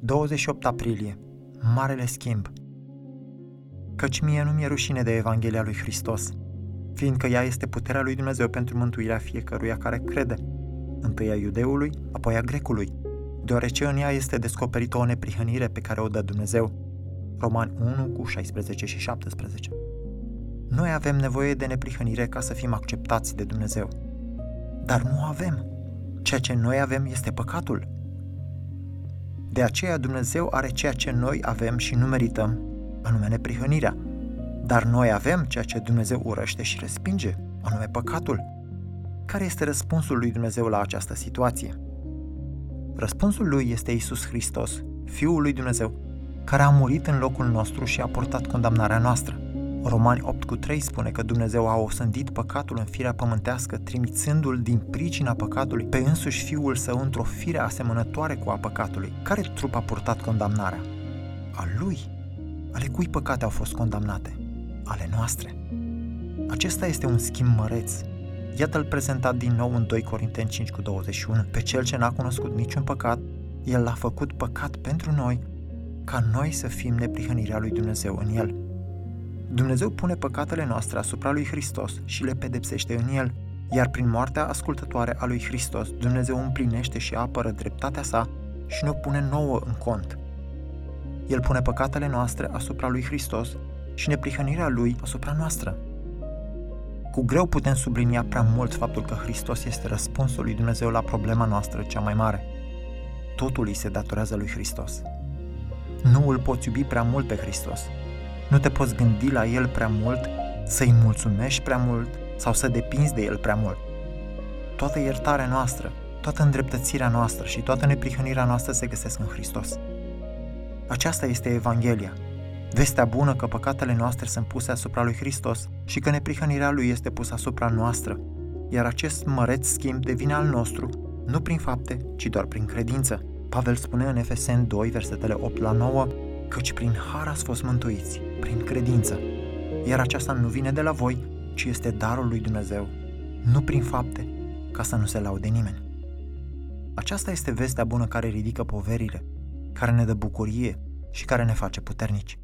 28 aprilie. Marele schimb. Căci mie nu mi-e rușine de Evanghelia lui Hristos, fiindcă ea este puterea lui Dumnezeu pentru mântuirea fiecăruia care crede, întâi a iudeului, apoi a grecului, deoarece în ea este descoperită o neprihănire pe care o dă Dumnezeu. Romani 1 cu 16 și 17. Noi avem nevoie de neprihănire ca să fim acceptați de Dumnezeu. Dar nu avem. Ceea ce noi avem este păcatul. De aceea Dumnezeu are ceea ce noi avem și nu merităm, anume neprihănirea. Dar noi avem ceea ce Dumnezeu urăște și respinge, anume păcatul. Care este răspunsul lui Dumnezeu la această situație? Răspunsul lui este Isus Hristos, Fiul lui Dumnezeu, care a murit în locul nostru și a portat condamnarea noastră. Romani 8 cu 3 spune că Dumnezeu a osândit păcatul în firea pământească, trimițându-l din pricina păcatului pe însuși Fiul Său într-o fire asemănătoare cu a păcatului. Care trup a purtat condamnarea? A Lui. Ale cui păcate au fost condamnate? Ale noastre. Acesta este un schimb măreț. Iată-l prezentat din nou în 2 Corinteni 5 cu 21. Pe cel ce n-a cunoscut niciun păcat, el l-a făcut păcat pentru noi, ca noi să fim neprihănirea lui Dumnezeu în el. Dumnezeu pune păcatele noastre asupra lui Hristos și le pedepsește în el, iar prin moartea ascultătoare a lui Hristos, Dumnezeu împlinește și apără dreptatea sa și ne pune nouă în cont. El pune păcatele noastre asupra lui Hristos și neprihănirea lui asupra noastră. Cu greu putem sublinia prea mult faptul că Hristos este răspunsul lui Dumnezeu la problema noastră cea mai mare. Totul îi se datorează lui Hristos. Nu îl poți iubi prea mult pe Hristos, nu te poți gândi la el prea mult, să-i mulțumești prea mult sau să depinzi de el prea mult. Toată iertarea noastră, toată îndreptățirea noastră și toată neprihănirea noastră se găsesc în Hristos. Aceasta este Evanghelia, vestea bună că păcatele noastre sunt puse asupra lui Hristos și că neprihănirea lui este pusă asupra noastră, iar acest măreț schimb devine al nostru, nu prin fapte, ci doar prin credință. Pavel spune în Efeseni 2, versetele 8 la 9, căci prin har ați fost mântuiți, prin credință. Iar aceasta nu vine de la voi, ci este darul lui Dumnezeu, nu prin fapte, ca să nu se laude nimeni. Aceasta este vestea bună care ridică poverile, care ne dă bucurie și care ne face puternici.